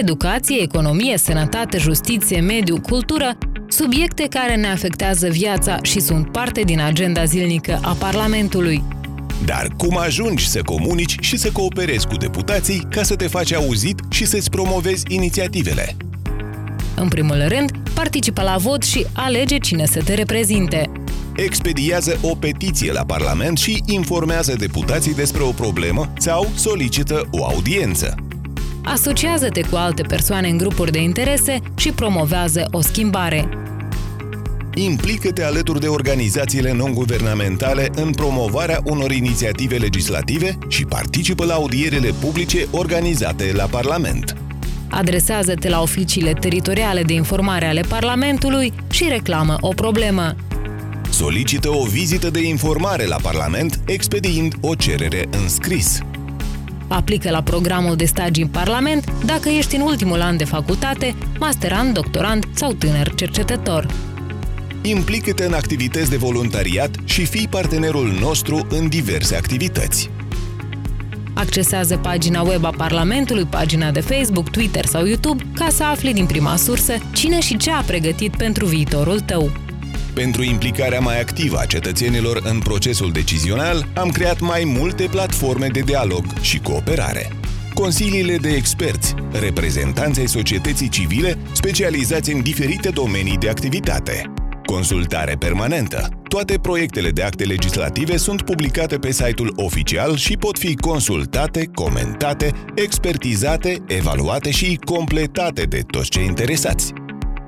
educație, economie, sănătate, justiție, mediu, cultură, subiecte care ne afectează viața și sunt parte din agenda zilnică a Parlamentului. Dar cum ajungi să comunici și să cooperezi cu deputații ca să te faci auzit și să-ți promovezi inițiativele? În primul rând, participă la vot și alege cine să te reprezinte. Expediază o petiție la Parlament și informează deputații despre o problemă sau solicită o audiență. Asociază-te cu alte persoane în grupuri de interese și promovează o schimbare. Implică-te alături de organizațiile non-guvernamentale în promovarea unor inițiative legislative și participă la audierele publice organizate la Parlament. Adresează-te la oficiile teritoriale de informare ale Parlamentului și reclamă o problemă. Solicită o vizită de informare la Parlament expediind o cerere în scris. Aplică la programul de stagii în Parlament dacă ești în ultimul an de facultate, masterand, doctorand sau tânăr cercetător. Implică-te în activități de voluntariat și fii partenerul nostru în diverse activități. Accesează pagina web a Parlamentului, pagina de Facebook, Twitter sau YouTube ca să afli din prima sursă cine și ce a pregătit pentru viitorul tău. Pentru implicarea mai activă a cetățenilor în procesul decizional, am creat mai multe platforme de dialog și cooperare. Consiliile de experți, reprezentanții societății civile specializați în diferite domenii de activitate. Consultare permanentă. Toate proiectele de acte legislative sunt publicate pe site-ul oficial și pot fi consultate, comentate, expertizate, evaluate și completate de toți cei interesați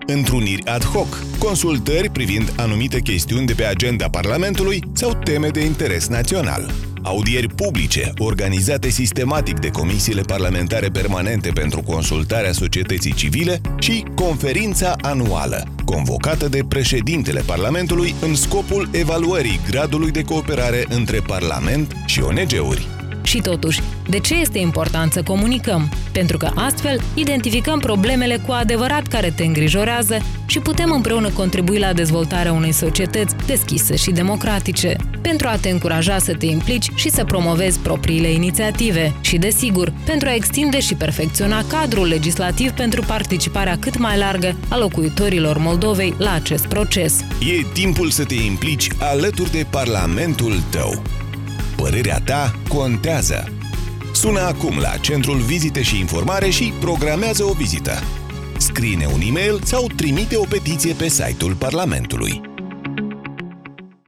întruniri ad hoc, consultări privind anumite chestiuni de pe agenda Parlamentului sau teme de interes național, audieri publice organizate sistematic de comisiile parlamentare permanente pentru consultarea societății civile și conferința anuală, convocată de președintele Parlamentului în scopul evaluării gradului de cooperare între Parlament și ONG-uri. Și totuși, de ce este important să comunicăm? Pentru că astfel identificăm problemele cu adevărat care te îngrijorează și putem împreună contribui la dezvoltarea unei societăți deschise și democratice, pentru a te încuraja să te implici și să promovezi propriile inițiative și, desigur, pentru a extinde și perfecționa cadrul legislativ pentru participarea cât mai largă a locuitorilor Moldovei la acest proces. E timpul să te implici alături de Parlamentul tău. Părerea ta contează. Sună acum la Centrul Vizite și Informare și programează o vizită. Scrie un e-mail sau trimite o petiție pe site-ul Parlamentului.